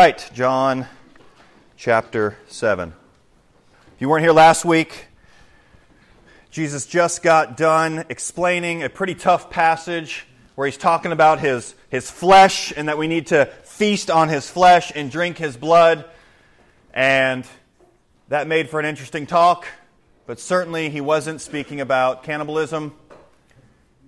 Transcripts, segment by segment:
right, John chapter 7. If you weren't here last week, Jesus just got done explaining a pretty tough passage where he's talking about his, his flesh and that we need to feast on his flesh and drink his blood. And that made for an interesting talk, but certainly he wasn't speaking about cannibalism.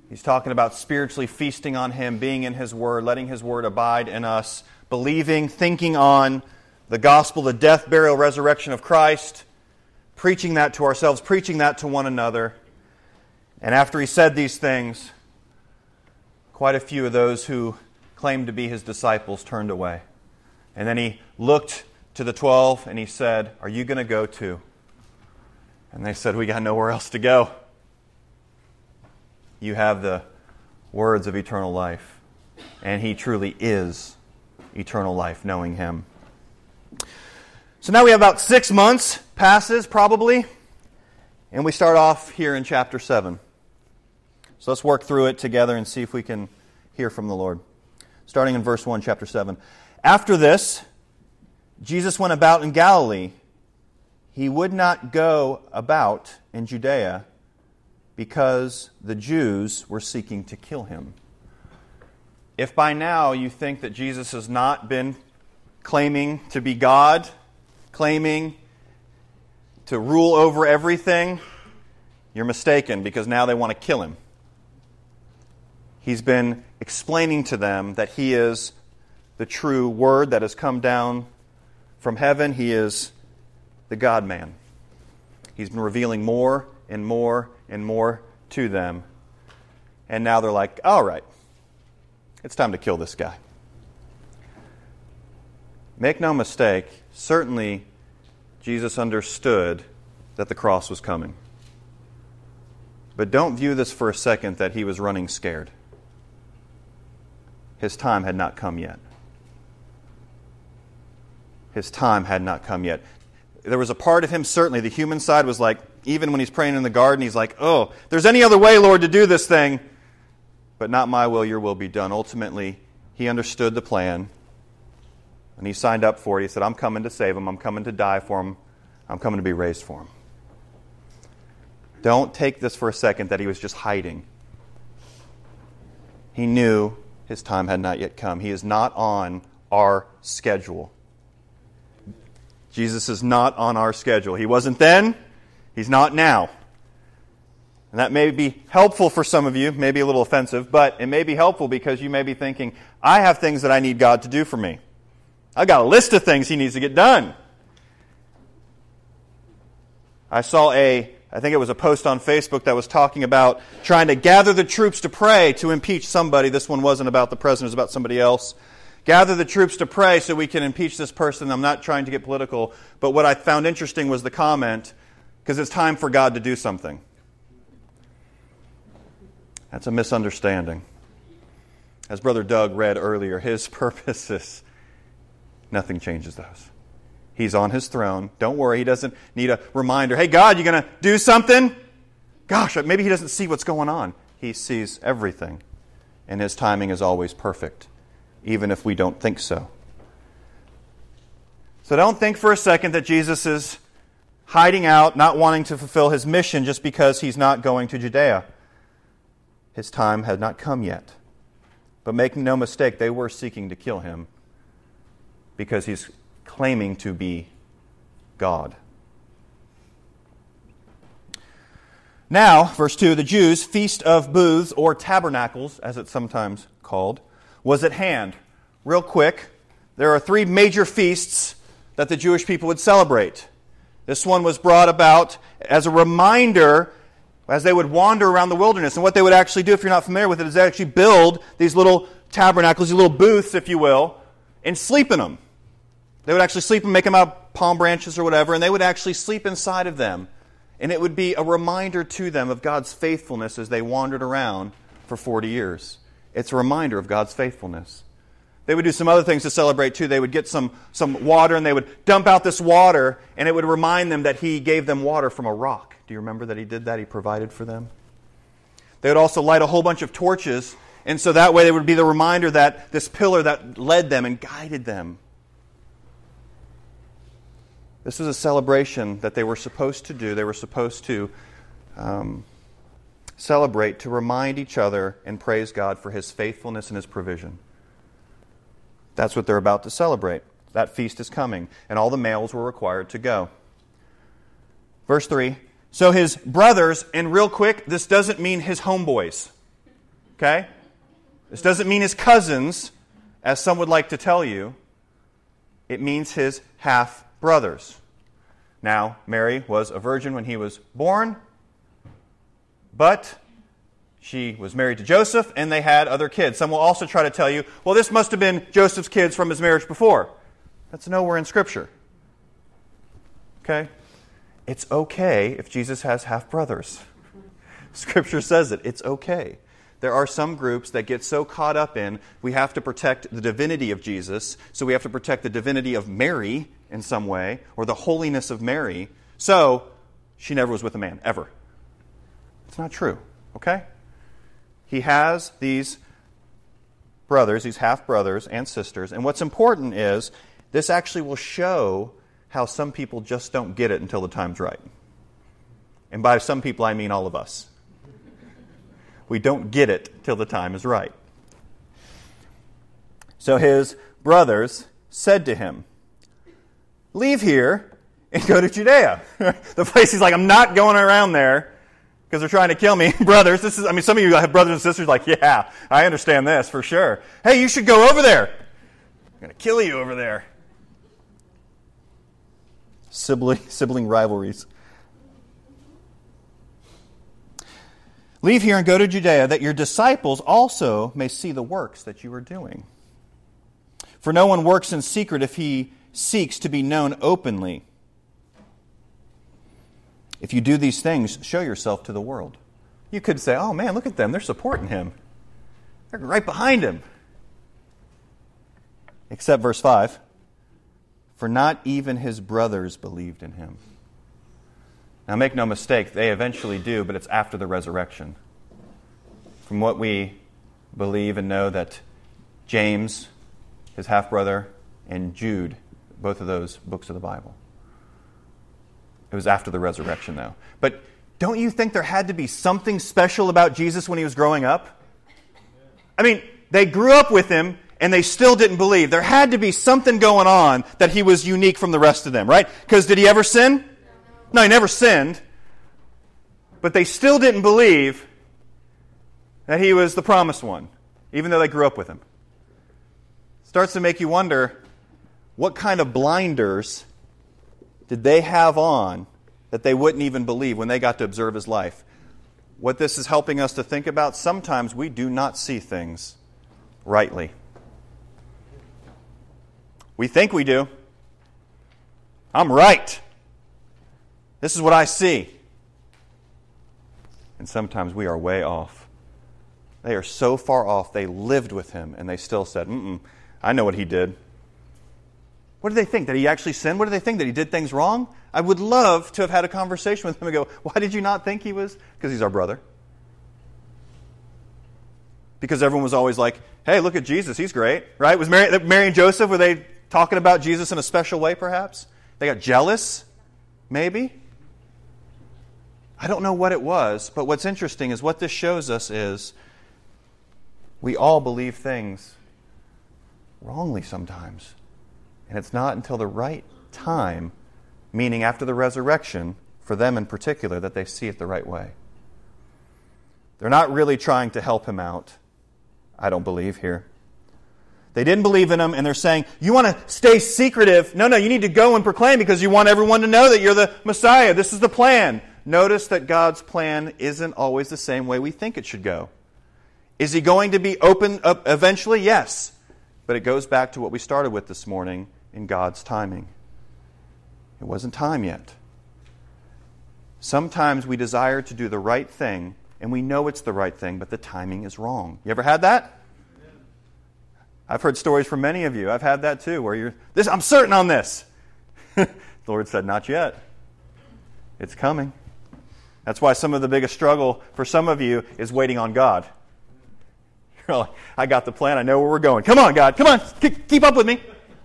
He's talking about spiritually feasting on him, being in his word, letting his word abide in us believing, thinking on the gospel, the death, burial, resurrection of Christ, preaching that to ourselves, preaching that to one another. And after he said these things, quite a few of those who claimed to be his disciples turned away. And then he looked to the twelve and he said, Are you going to go too? And they said, We got nowhere else to go. You have the words of eternal life. And he truly is eternal life, knowing Him. So now we have about six months passes, probably, and we start off here in chapter 7. So let's work through it together and see if we can hear from the Lord. Starting in verse 1, chapter 7. After this, Jesus went about in Galilee. He would not go about in Judea because the Jews were seeking to kill him. If by now you think that Jesus has not been claiming to be God, claiming to rule over everything, you're mistaken because now they want to kill him. He's been explaining to them that he is the true word that has come down from heaven. He is the God man. He's been revealing more and more and more to them. And now they're like, all right, it's time to kill this guy. Make no mistake, certainly Jesus understood that the cross was coming. But don't view this for a second that he was running scared. His time had not come yet. His time had not come yet. There was a part of him, certainly, the human side was like, even when he's praying in the garden, he's like, oh, there's any other way, Lord, to do this thing but not my will, your will be done. Ultimately, he understood the plan and he signed up for it. He said, I'm coming to save him, I'm coming to die for him, I'm coming to be raised for him. Don't take this for a second that he was just hiding. He knew his time had not yet come. He is not on our schedule. Jesus is not on our schedule. He wasn't then, he's not now. And that may be helpful for some of you, maybe a little offensive, but it may be helpful because you may be thinking, I have things that I need God to do for me. I've got a list of things He needs to get done. I saw a, I think it was a post on Facebook that was talking about trying to gather the troops to pray to impeach somebody. This one wasn't about the president, it was about somebody else. Gather the troops to pray so we can impeach this person. I'm not trying to get political, but what I found interesting was the comment because it's time for God to do something. That's a misunderstanding. As Brother Doug read earlier, his purposes, nothing changes those. He's on his throne. Don't worry, he doesn't need a reminder. Hey, God, you're going to do something? Gosh, maybe he doesn't see what's going on. He sees everything, and his timing is always perfect, even if we don't think so. So don't think for a second that Jesus is hiding out, not wanting to fulfill his mission just because he's not going to Judea his time had not come yet. But make no mistake, they were seeking to kill him because he's claiming to be God. Now, verse 2 the Jews' feast of booths, or tabernacles, as it's sometimes called, was at hand. Real quick, there are three major feasts that the Jewish people would celebrate. This one was brought about as a reminder as they would wander around the wilderness. And what they would actually do, if you're not familiar with it, is they actually build these little tabernacles, these little booths, if you will, and sleep in them. They would actually sleep and make them out of palm branches or whatever, and they would actually sleep inside of them. And it would be a reminder to them of God's faithfulness as they wandered around for 40 years. It's a reminder of God's faithfulness. They would do some other things to celebrate too. They would get some, some water and they would dump out this water, and it would remind them that He gave them water from a rock. Do you remember that he did that? He provided for them. They would also light a whole bunch of torches, and so that way they would be the reminder that this pillar that led them and guided them This was a celebration that they were supposed to do. They were supposed to um, celebrate to remind each other and praise God for his faithfulness and his provision. That's what they're about to celebrate. That feast is coming, and all the males were required to go. Verse 3 So his brothers, and real quick, this doesn't mean his homeboys. Okay? This doesn't mean his cousins, as some would like to tell you. It means his half brothers. Now, Mary was a virgin when he was born, but she was married to Joseph and they had other kids. Some will also try to tell you, well, this must have been Joseph's kids from his marriage before. That's nowhere in Scripture. Okay? It's okay if Jesus has half brothers. Scripture says it. It's okay. There are some groups that get so caught up in we have to protect the divinity of Jesus, so we have to protect the divinity of Mary in some way, or the holiness of Mary. So she never was with a man, ever. It's not true, okay? He has these brothers, these half brothers and sisters, and what's important is this actually will show how some people just don't get it until the time's right. And by some people, I mean all of us. We don't get it till the time is right. So his brothers said to him, Leave here and go to Judea. the place he's like, I'm not going around there because they're trying to kill me. brothers, this is, I mean, some of you have brothers and sisters like, yeah, I understand this for sure. Hey, you should go over there. I'm going to kill you over there. Sibling, sibling rivalries. Leave here and go to Judea that your disciples also may see the works that you are doing. For no one works in secret if he seeks to be known openly. If you do these things, show yourself to the world. You could say, oh man, look at them. They're supporting him, they're right behind him. Except verse 5 For not even his brothers believed in him. Now, make no mistake, they eventually do, but it's after the resurrection. From what we believe and know, that James, his half brother, and Jude, both of those books of the Bible, it was after the resurrection, though. But don't you think there had to be something special about Jesus when he was growing up? I mean, they grew up with him and they still didn't believe. There had to be something going on that he was unique from the rest of them, right? Because did he ever sin? No, he never sinned. But they still didn't believe that he was the promised one, even though they grew up with him. Starts to make you wonder what kind of blinders did they have on that they wouldn't even believe when they got to observe his life? What this is helping us to think about, sometimes we do not see things rightly. We think we do. I'm right. This is what I see. And sometimes we are way off. They are so far off, they lived with him and they still said, Mm-mm, I know what he did. What do they think? That he actually sinned? What do they think? That he did things wrong? I would love to have had a conversation with him and go, Why did you not think he was? Because he's our brother. Because everyone was always like, Hey, look at Jesus. He's great. Right? Was Mary, Mary and Joseph, were they talking about Jesus in a special way, perhaps? They got jealous? Maybe? I don't know what it was, but what's interesting is what this shows us is we all believe things wrongly sometimes. And it's not until the right time, meaning after the resurrection, for them in particular, that they see it the right way. They're not really trying to help him out, I don't believe, here. They didn't believe in him, and they're saying, You want to stay secretive? No, no, you need to go and proclaim because you want everyone to know that you're the Messiah. This is the plan. Notice that God's plan isn't always the same way we think it should go. Is he going to be open up eventually? Yes. But it goes back to what we started with this morning in God's timing. It wasn't time yet. Sometimes we desire to do the right thing, and we know it's the right thing, but the timing is wrong. You ever had that? I've heard stories from many of you. I've had that too, where you're this. I'm certain on this. the Lord said, "Not yet. It's coming." That's why some of the biggest struggle for some of you is waiting on God. You're like, I got the plan. I know where we're going. Come on, God. Come on. Keep up with me.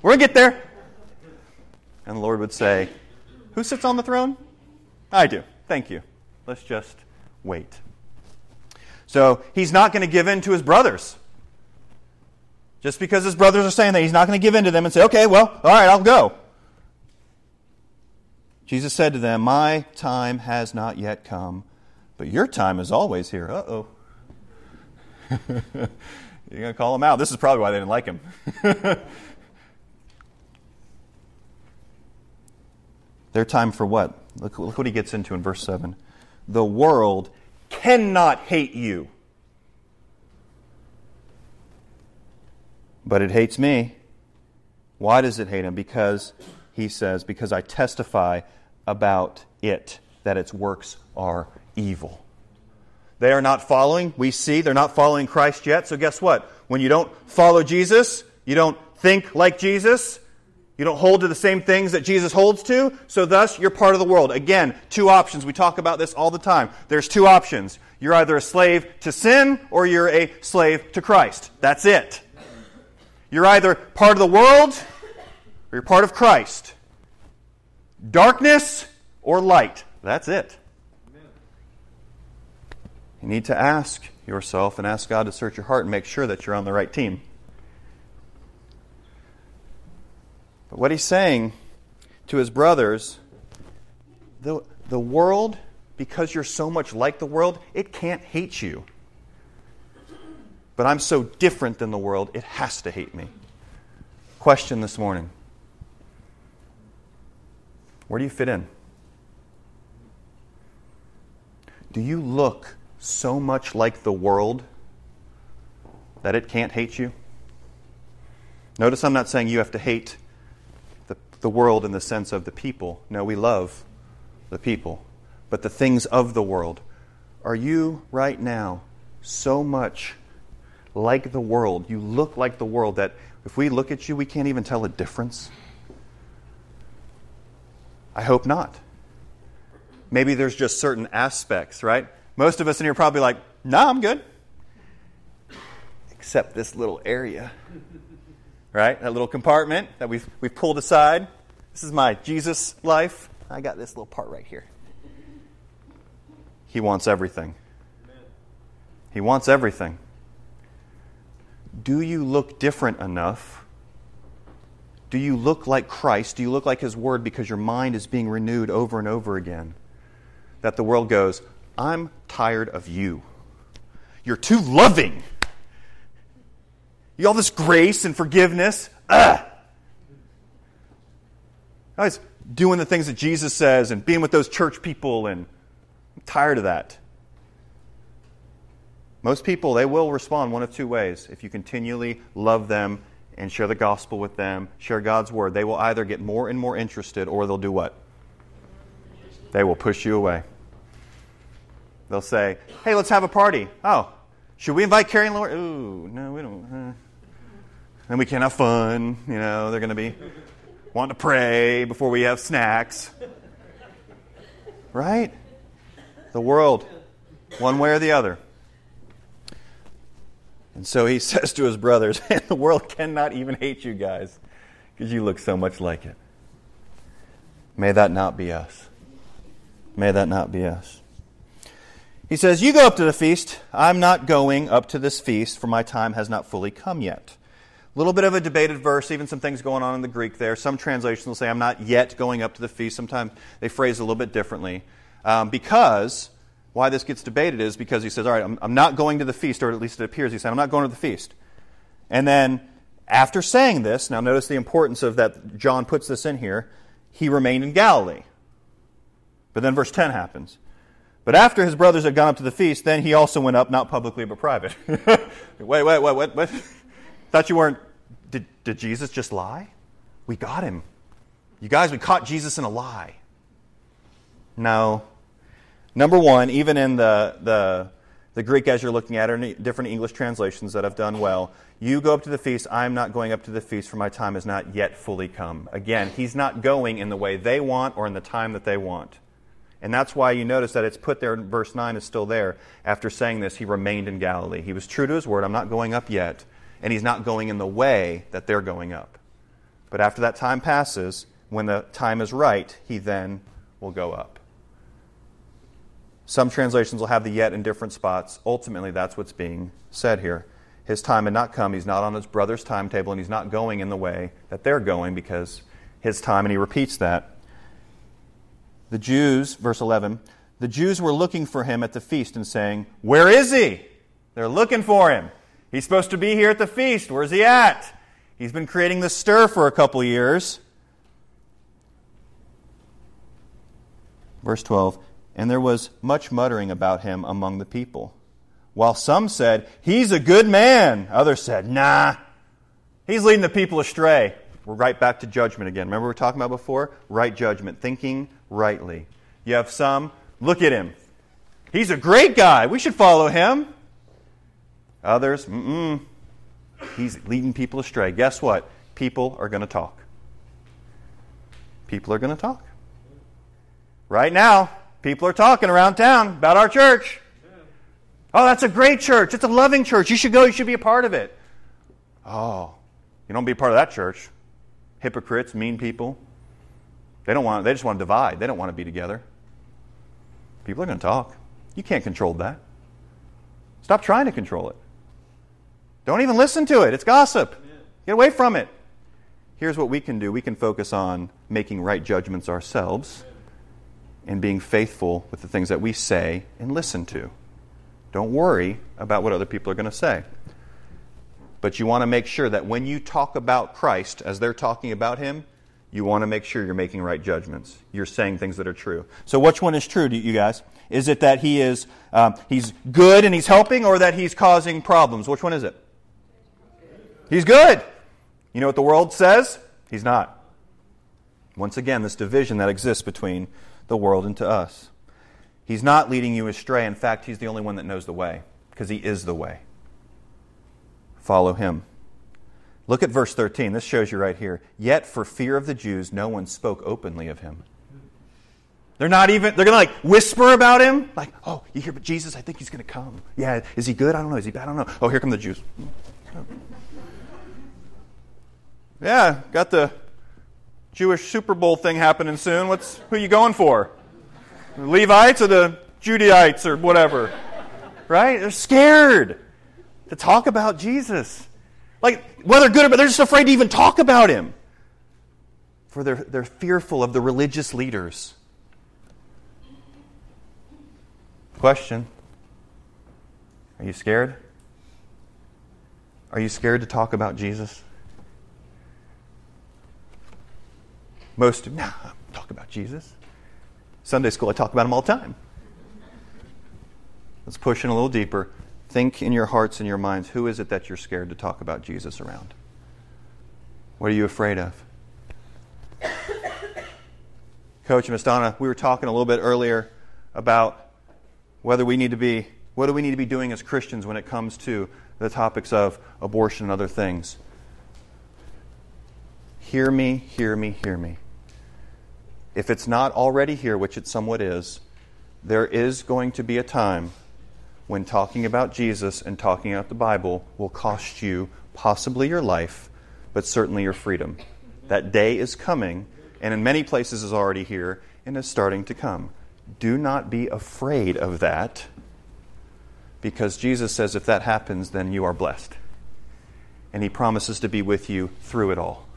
We're going to get there. And the Lord would say, Who sits on the throne? I do. Thank you. Let's just wait. So he's not going to give in to his brothers. Just because his brothers are saying that, he's not going to give in to them and say, okay, well, all right, I'll go. Jesus said to them, My time has not yet come, but your time is always here. Uh oh. You're going to call them out. This is probably why they didn't like him. Their time for what? Look, look what he gets into in verse 7. The world cannot hate you, but it hates me. Why does it hate him? Because, he says, because I testify about it, that its works are evil. They are not following. We see they're not following Christ yet. So, guess what? When you don't follow Jesus, you don't think like Jesus, you don't hold to the same things that Jesus holds to, so thus you're part of the world. Again, two options. We talk about this all the time. There's two options. You're either a slave to sin or you're a slave to Christ. That's it. You're either part of the world or you're part of Christ. Darkness or light. That's it. You need to ask yourself and ask God to search your heart and make sure that you're on the right team. But what he's saying to his brothers, the, the world, because you're so much like the world, it can't hate you. But I'm so different than the world, it has to hate me. Question this morning Where do you fit in? Do you look so much like the world that it can't hate you? Notice I'm not saying you have to hate the world in the sense of the people. No, we love the people, but the things of the world. Are you right now so much like the world? You look like the world that if we look at you, we can't even tell a difference? I hope not. Maybe there's just certain aspects, right? Most of us in here are probably like, nah, I'm good. Except this little area right? That little compartment that we've, we've pulled aside. This is my Jesus life. I got this little part right here. He wants everything. He wants everything. Do you look different enough? Do you look like Christ? Do you look like His Word because your mind is being renewed over and over again? That the world goes, I'm tired of you. You're too loving. You all this grace and forgiveness. Ugh. I was doing the things that Jesus says and being with those church people, and I'm tired of that. Most people, they will respond one of two ways. If you continually love them and share the gospel with them, share God's word, they will either get more and more interested or they'll do what? They will push you away. They'll say, hey, let's have a party. Oh, should we invite Carrie and Laura? Ooh, no, we don't. Uh, then we can have fun. You know, they're going to be wanting to pray before we have snacks. Right? The world, one way or the other. And so he says to his brothers, the world cannot even hate you guys because you look so much like it. May that not be us. May that not be us. He says, You go up to the feast. I'm not going up to this feast, for my time has not fully come yet little bit of a debated verse, even some things going on in the Greek there. Some translations will say, I'm not yet going up to the feast. Sometimes they phrase it a little bit differently. Um, because, why this gets debated is because he says, All right, I'm, I'm not going to the feast, or at least it appears he said, I'm not going to the feast. And then, after saying this, now notice the importance of that John puts this in here, he remained in Galilee. But then verse 10 happens. But after his brothers had gone up to the feast, then he also went up, not publicly but private. wait, wait, wait, wait, what? Thought you weren't did, did Jesus just lie? We got him. You guys, we caught Jesus in a lie. No. Number one, even in the, the, the Greek as you're looking at it, or different English translations that have done well, you go up to the feast. I'm not going up to the feast, for my time has not yet fully come. Again, he's not going in the way they want or in the time that they want. And that's why you notice that it's put there in verse 9 is still there. After saying this, he remained in Galilee. He was true to his word. I'm not going up yet and he's not going in the way that they're going up. But after that time passes, when the time is right, he then will go up. Some translations will have the yet in different spots. Ultimately, that's what's being said here. His time had not come. He's not on his brother's timetable, and he's not going in the way that they're going because his time, and he repeats that. The Jews, verse 11, the Jews were looking for him at the feast and saying, Where is he? They're looking for him. He's supposed to be here at the feast. Where's he at? He's been creating the stir for a couple years. Verse 12 And there was much muttering about him among the people. While some said, He's a good man. Others said, Nah, he's leading the people astray. We're right back to judgment again. Remember we were talking about before? Right judgment, thinking rightly. You have some, look at him. He's a great guy. We should follow him. Others, mm-mm. He's leading people astray. Guess what? People are going to talk. People are going to talk. Right now, people are talking around town about our church. Oh, that's a great church. It's a loving church. You should go. You should be a part of it. Oh, you don't be a part of that church. Hypocrites, mean people. They don't want. They just want to divide. They don't want to be together. People are going to talk. You can't control that. Stop trying to control it. Don't even listen to it. It's gossip. Get away from it. Here's what we can do we can focus on making right judgments ourselves and being faithful with the things that we say and listen to. Don't worry about what other people are going to say. But you want to make sure that when you talk about Christ as they're talking about him, you want to make sure you're making right judgments. You're saying things that are true. So, which one is true, you guys? Is it that he is um, he's good and he's helping, or that he's causing problems? Which one is it? He's good. You know what the world says? He's not. Once again, this division that exists between the world and to us. He's not leading you astray. In fact, he's the only one that knows the way, because he is the way. Follow him. Look at verse 13. This shows you right here. Yet, for fear of the Jews, no one spoke openly of him. They're not even, they're going to like whisper about him. Like, oh, you hear, but Jesus, I think he's going to come. Yeah, is he good? I don't know. Is he bad? I don't know. Oh, here come the Jews. Yeah, got the Jewish Super Bowl thing happening soon. What's who you going for? The Levites or the Judaites or whatever? Right? They're scared to talk about Jesus. Like whether good or bad, they're just afraid to even talk about him. For they're, they're fearful of the religious leaders. Question Are you scared? Are you scared to talk about Jesus? Most, of nah, talk about Jesus. Sunday school, I talk about him all the time. Let's push in a little deeper. Think in your hearts and your minds who is it that you're scared to talk about Jesus around? What are you afraid of? Coach Donna, we were talking a little bit earlier about whether we need to be, what do we need to be doing as Christians when it comes to the topics of abortion and other things. Hear me, hear me, hear me if it's not already here, which it somewhat is, there is going to be a time when talking about Jesus and talking about the Bible will cost you possibly your life, but certainly your freedom. That day is coming, and in many places is already here and is starting to come. Do not be afraid of that, because Jesus says if that happens, then you are blessed. And he promises to be with you through it all.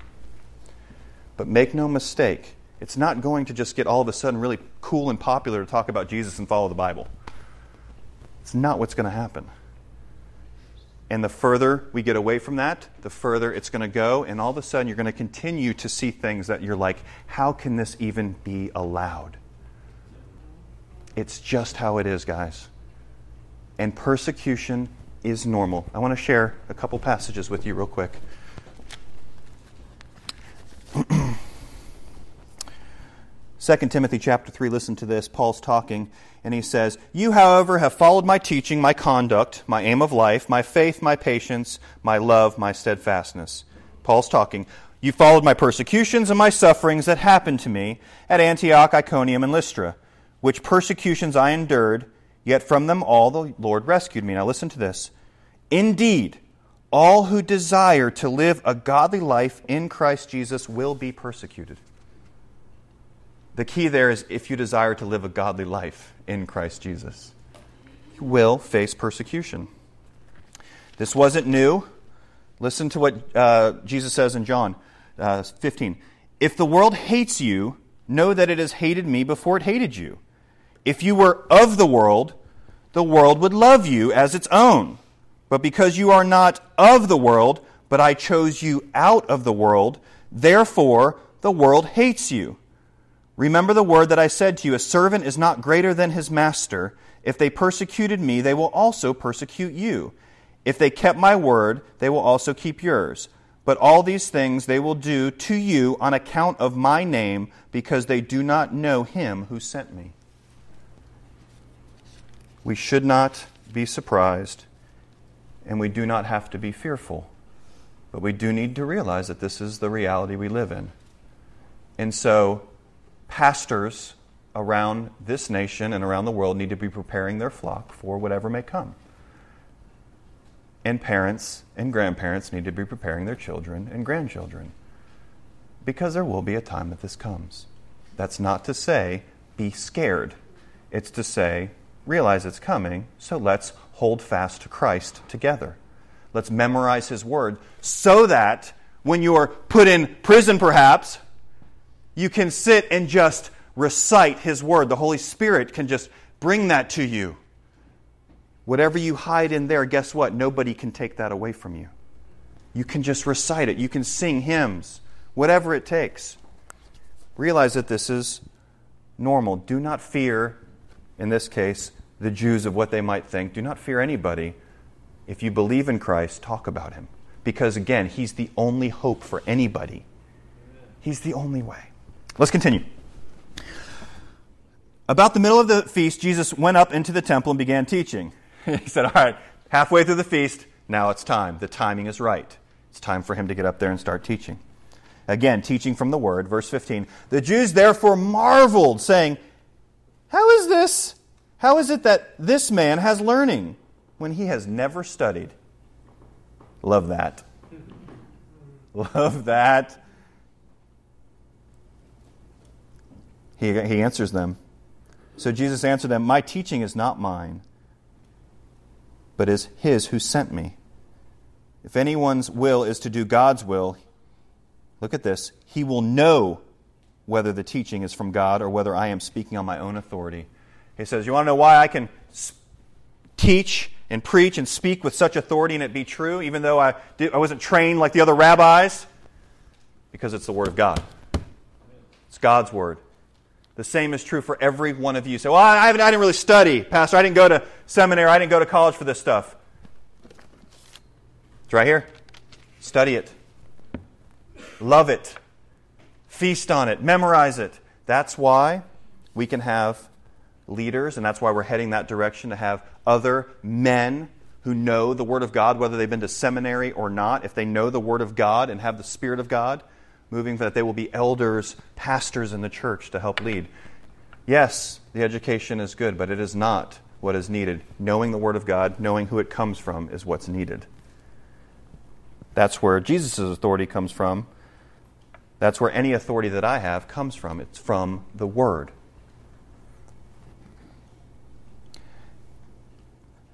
But make no mistake, it's not going to just get all of a sudden really cool and popular to talk about Jesus and follow the Bible. It's not what's going to happen. And the further we get away from that, the further it's going to go. And all of a sudden, you're going to continue to see things that you're like, how can this even be allowed? It's just how it is, guys. And persecution is normal. I want to share a couple passages with you, real quick. 2 Timothy chapter 3, listen to this. Paul's talking, and he says, You, however, have followed my teaching, my conduct, my aim of life, my faith, my patience, my love, my steadfastness. Paul's talking. You followed my persecutions and my sufferings that happened to me at Antioch, Iconium, and Lystra, which persecutions I endured, yet from them all the Lord rescued me. Now listen to this. Indeed, all who desire to live a godly life in Christ Jesus will be persecuted. The key there is if you desire to live a godly life in Christ Jesus, you will face persecution. This wasn't new. Listen to what uh, Jesus says in John uh, 15. If the world hates you, know that it has hated me before it hated you. If you were of the world, the world would love you as its own. But because you are not of the world, but I chose you out of the world, therefore the world hates you. Remember the word that I said to you A servant is not greater than his master. If they persecuted me, they will also persecute you. If they kept my word, they will also keep yours. But all these things they will do to you on account of my name, because they do not know him who sent me. We should not be surprised, and we do not have to be fearful. But we do need to realize that this is the reality we live in. And so, pastors around this nation and around the world need to be preparing their flock for whatever may come. And parents and grandparents need to be preparing their children and grandchildren. Because there will be a time that this comes. That's not to say, be scared. It's to say, realize it's coming, so let's hold fast to Christ together. Let's memorize His Word so that when you're put in prison, perhaps, you can sit and just recite His Word. The Holy Spirit can just bring that to you. Whatever you hide in there, guess what? Nobody can take that away from you. You can just recite it. You can sing hymns, whatever it takes. Realize that this is normal. Do not fear, in this case, the Jews of what they might think. Do not fear anybody. If you believe in Christ, talk about him. Because again, he's the only hope for anybody. He's the only way. Let's continue. About the middle of the feast, Jesus went up into the temple and began teaching. he said, All right, halfway through the feast, now it's time. The timing is right. It's time for him to get up there and start teaching. Again, teaching from the word, verse 15. The Jews therefore marveled, saying, How is this? How is it that this man has learning when he has never studied? Love that. Love that. He, he answers them. So Jesus answered them, My teaching is not mine, but is his who sent me. If anyone's will is to do God's will, look at this, he will know whether the teaching is from God or whether I am speaking on my own authority. He says, You want to know why I can teach and preach and speak with such authority and it be true, even though I, did, I wasn't trained like the other rabbis? Because it's the Word of God. It's God's Word. The same is true for every one of you. So, well, I, I didn't really study, Pastor. I didn't go to seminary. I didn't go to college for this stuff. It's right here. Study it. Love it. Feast on it. Memorize it. That's why we can have leaders, and that's why we're heading that direction to have other men who know the Word of God, whether they've been to seminary or not, if they know the Word of God and have the Spirit of God, moving that they will be elders, pastors in the church to help lead. Yes, the education is good, but it is not what is needed. Knowing the Word of God, knowing who it comes from, is what's needed. That's where Jesus' authority comes from. That's where any authority that I have comes from. It's from the Word.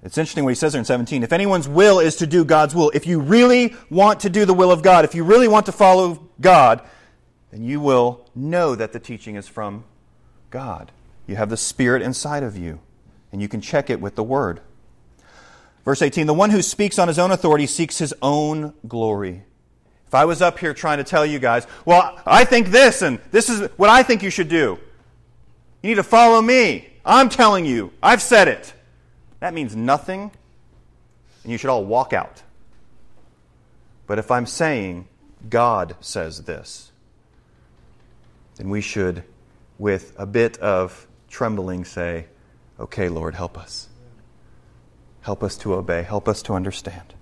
It's interesting what he says there in 17. If anyone's will is to do God's will, if you really want to do the will of God, if you really want to follow God, then you will know that the teaching is from God. You have the Spirit inside of you, and you can check it with the Word. Verse 18 The one who speaks on his own authority seeks his own glory. If I was up here trying to tell you guys, well, I think this, and this is what I think you should do, you need to follow me. I'm telling you, I've said it. That means nothing, and you should all walk out. But if I'm saying God says this, then we should, with a bit of trembling, say, Okay, Lord, help us. Help us to obey. Help us to understand.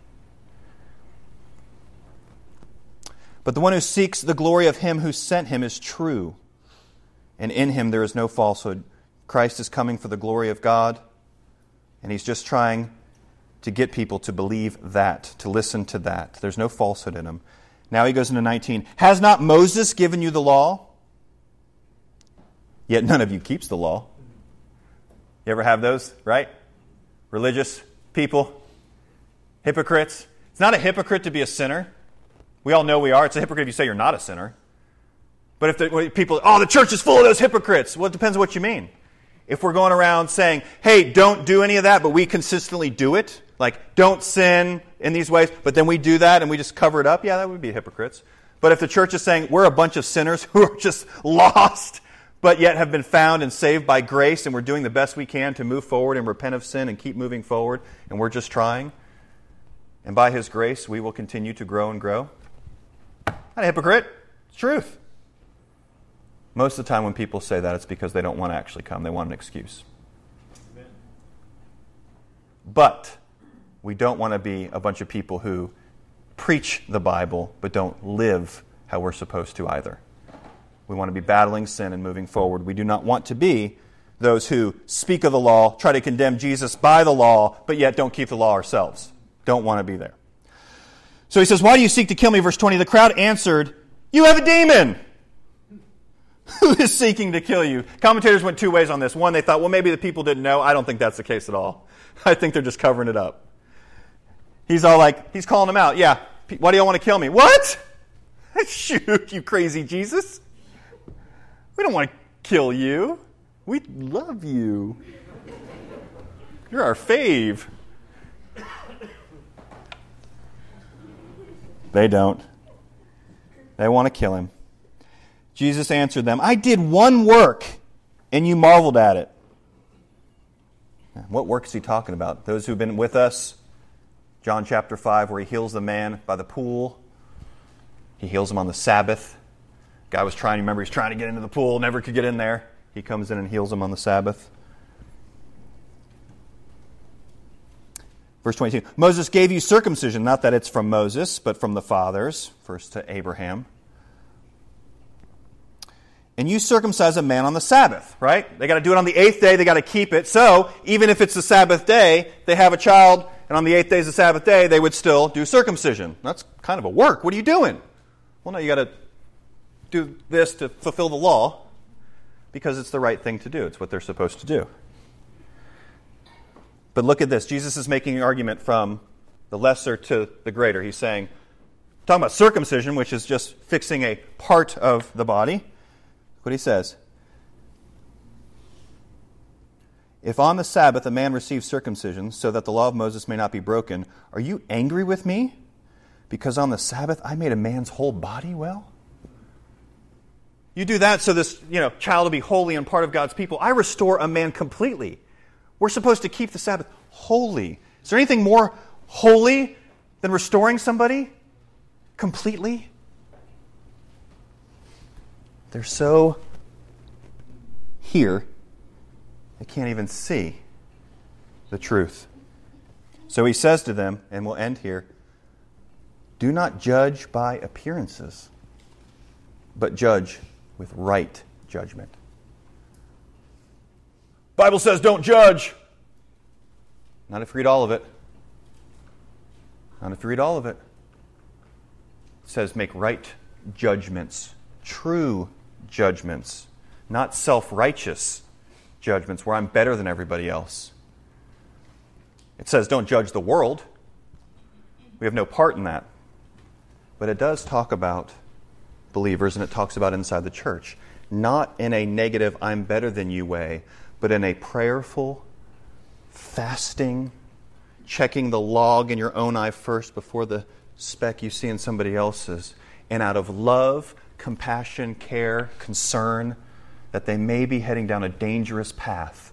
But the one who seeks the glory of him who sent him is true, and in him there is no falsehood. Christ is coming for the glory of God. And he's just trying to get people to believe that, to listen to that. There's no falsehood in him. Now he goes into 19. Has not Moses given you the law? yet none of you keeps the law. You ever have those, right? Religious people, hypocrites. It's not a hypocrite to be a sinner. We all know we are. It's a hypocrite if you say you're not a sinner. But if the, people, oh, the church is full of those hypocrites. Well, it depends on what you mean. If we're going around saying, hey, don't do any of that, but we consistently do it, like don't sin in these ways, but then we do that and we just cover it up, yeah, that would be hypocrites. But if the church is saying we're a bunch of sinners who are just lost, but yet have been found and saved by grace, and we're doing the best we can to move forward and repent of sin and keep moving forward, and we're just trying, and by His grace we will continue to grow and grow. Not a hypocrite. It's truth. Most of the time, when people say that, it's because they don't want to actually come. They want an excuse. Amen. But we don't want to be a bunch of people who preach the Bible but don't live how we're supposed to either. We want to be battling sin and moving forward. We do not want to be those who speak of the law, try to condemn Jesus by the law, but yet don't keep the law ourselves. Don't want to be there. So he says, Why do you seek to kill me? Verse 20 The crowd answered, You have a demon. Who is seeking to kill you? Commentators went two ways on this. One, they thought, well, maybe the people didn't know. I don't think that's the case at all. I think they're just covering it up. He's all like, he's calling them out. Yeah, why do y'all want to kill me? What? Shoot, you crazy Jesus. We don't want to kill you. We love you. You're our fave. They don't. They want to kill him. Jesus answered them, I did one work, and you marveled at it. What work is he talking about? Those who've been with us, John chapter 5, where he heals the man by the pool. He heals him on the Sabbath. Guy was trying, remember, he's trying to get into the pool, never could get in there. He comes in and heals him on the Sabbath. Verse 22 Moses gave you circumcision, not that it's from Moses, but from the fathers, first to Abraham and you circumcise a man on the Sabbath, right? They got to do it on the eighth day, they got to keep it. So, even if it's the Sabbath day, they have a child, and on the eighth day is the Sabbath day, they would still do circumcision. That's kind of a work. What are you doing? Well, no, you got to do this to fulfill the law because it's the right thing to do. It's what they're supposed to do. But look at this. Jesus is making an argument from the lesser to the greater. He's saying, talking about circumcision, which is just fixing a part of the body what he says. If on the Sabbath a man receives circumcision, so that the law of Moses may not be broken, are you angry with me? Because on the Sabbath I made a man's whole body well? You do that so this you know, child will be holy and part of God's people. I restore a man completely. We're supposed to keep the Sabbath holy. Is there anything more holy than restoring somebody completely? They're so here, they can't even see the truth. So he says to them, and we'll end here do not judge by appearances, but judge with right judgment. Bible says don't judge. Not if you read all of it. Not if you read all of it. It says make right judgments, true judgments, not self righteous judgments where I'm better than everybody else. It says, don't judge the world. We have no part in that. But it does talk about believers and it talks about inside the church. Not in a negative, I'm better than you way, but in a prayerful, fasting, checking the log in your own eye first before the speck you see in somebody else's. And out of love, compassion, care, concern that they may be heading down a dangerous path,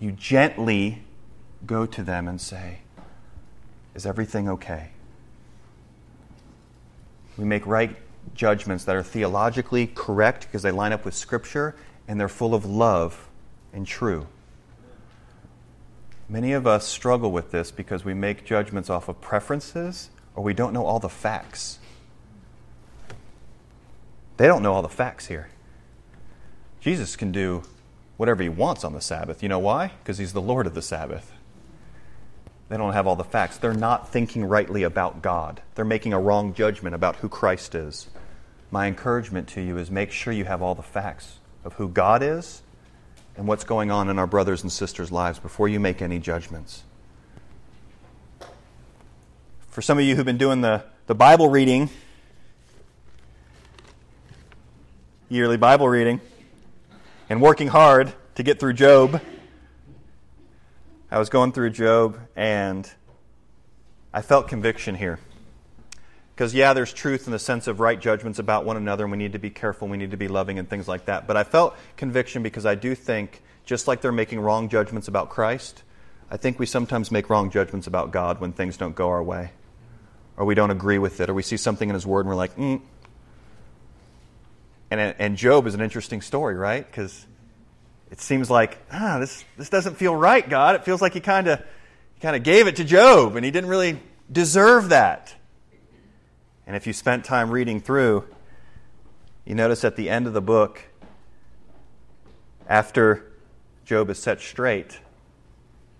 you gently go to them and say, Is everything okay? We make right judgments that are theologically correct because they line up with Scripture and they're full of love and true. Many of us struggle with this because we make judgments off of preferences or we don't know all the facts. They don't know all the facts here. Jesus can do whatever he wants on the Sabbath. You know why? Because he's the Lord of the Sabbath. They don't have all the facts. They're not thinking rightly about God. They're making a wrong judgment about who Christ is. My encouragement to you is make sure you have all the facts of who God is and what's going on in our brothers and sisters' lives before you make any judgments. For some of you who've been doing the, the Bible reading, yearly Bible reading, and working hard to get through Job, I was going through Job and I felt conviction here. Because, yeah, there's truth in the sense of right judgments about one another, and we need to be careful, we need to be loving, and things like that. But I felt conviction because I do think, just like they're making wrong judgments about Christ, I think we sometimes make wrong judgments about God when things don't go our way, or we don't agree with it, or we see something in His Word and we're like, mm. And, and Job is an interesting story, right? Because it seems like, ah, this, this doesn't feel right, God. It feels like he kind of kind of gave it to Job, and he didn't really deserve that. And if you spent time reading through, you notice at the end of the book, after Job is set straight,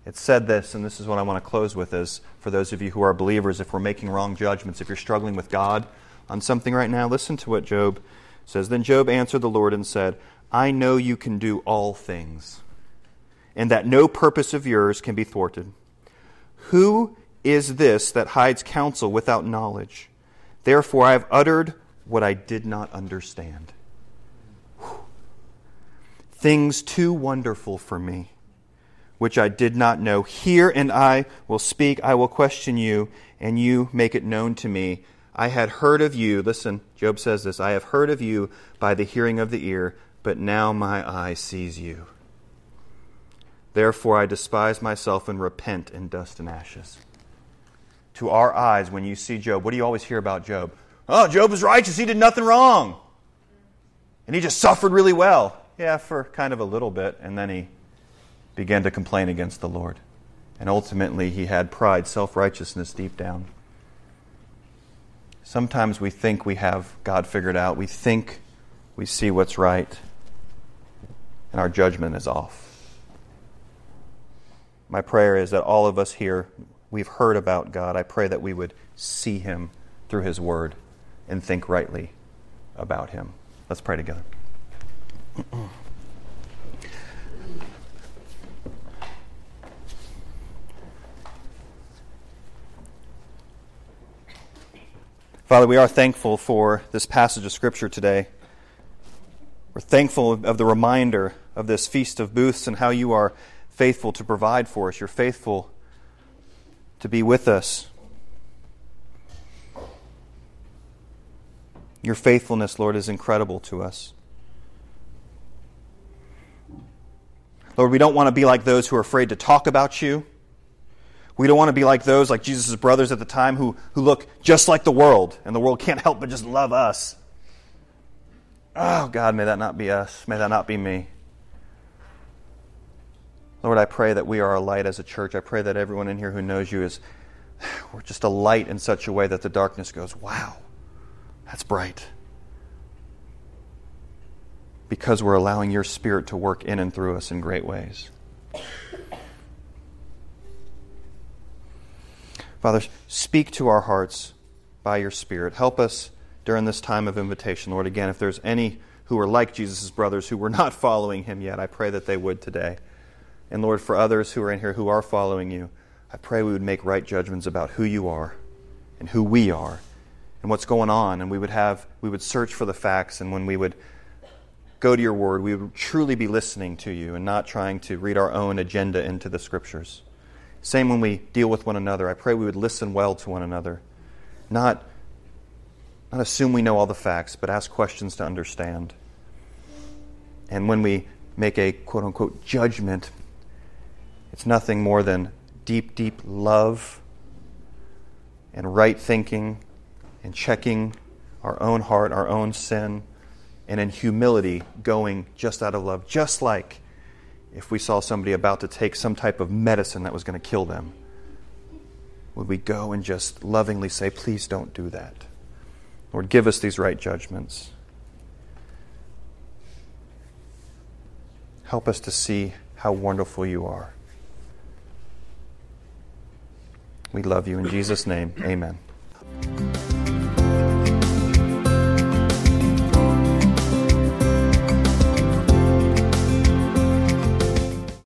it said this, and this is what I want to close with is for those of you who are believers, if we're making wrong judgments, if you're struggling with God on something right now, listen to what Job says. Then Job answered the Lord and said, I know you can do all things, and that no purpose of yours can be thwarted. Who is this that hides counsel without knowledge? Therefore, I have uttered what I did not understand. Whew. Things too wonderful for me, which I did not know. Hear, and I will speak. I will question you, and you make it known to me. I had heard of you. Listen, Job says this I have heard of you by the hearing of the ear, but now my eye sees you. Therefore, I despise myself and repent in dust and ashes to our eyes when you see Job, what do you always hear about Job? Oh, Job was righteous. He did nothing wrong. And he just suffered really well. Yeah, for kind of a little bit. And then he began to complain against the Lord. And ultimately, he had pride, self righteousness deep down. Sometimes we think we have God figured out. We think we see what's right. And our judgment is off. My prayer is that all of us here we've heard about God, I pray that we would see Him through His Word and think rightly about Him. Let's pray together. Father, we are thankful for this passage of Scripture today. We're thankful of the reminder of this Feast of Booths and how you are faithful to provide for us. You're faithful to be with us. Your faithfulness, Lord, is incredible to us. Lord, we don't want to be like those who are afraid to talk about you. We don't want to be like those, like Jesus' brothers at the time, who, who look just like the world, and the world can't help but just love us. Oh, God, may that not be us. May that not be me. Lord, I pray that we are a light as a church. I pray that everyone in here who knows you is, we're just a light in such a way that the darkness goes, wow, that's bright. Because we're allowing your Spirit to work in and through us in great ways. Father, speak to our hearts by your Spirit. Help us during this time of invitation, Lord. Again, if there's any who are like Jesus' brothers who were not following him yet, I pray that they would today. And Lord, for others who are in here who are following you, I pray we would make right judgments about who you are and who we are and what's going on. And we would have, we would search for the facts. And when we would go to your word, we would truly be listening to you and not trying to read our own agenda into the scriptures. Same when we deal with one another. I pray we would listen well to one another. Not, not assume we know all the facts, but ask questions to understand. And when we make a quote unquote judgment, it's nothing more than deep, deep love and right thinking and checking our own heart, our own sin, and in humility going just out of love, just like if we saw somebody about to take some type of medicine that was going to kill them. Would we go and just lovingly say, Please don't do that? Lord, give us these right judgments. Help us to see how wonderful you are. We love you. In Jesus' name, amen.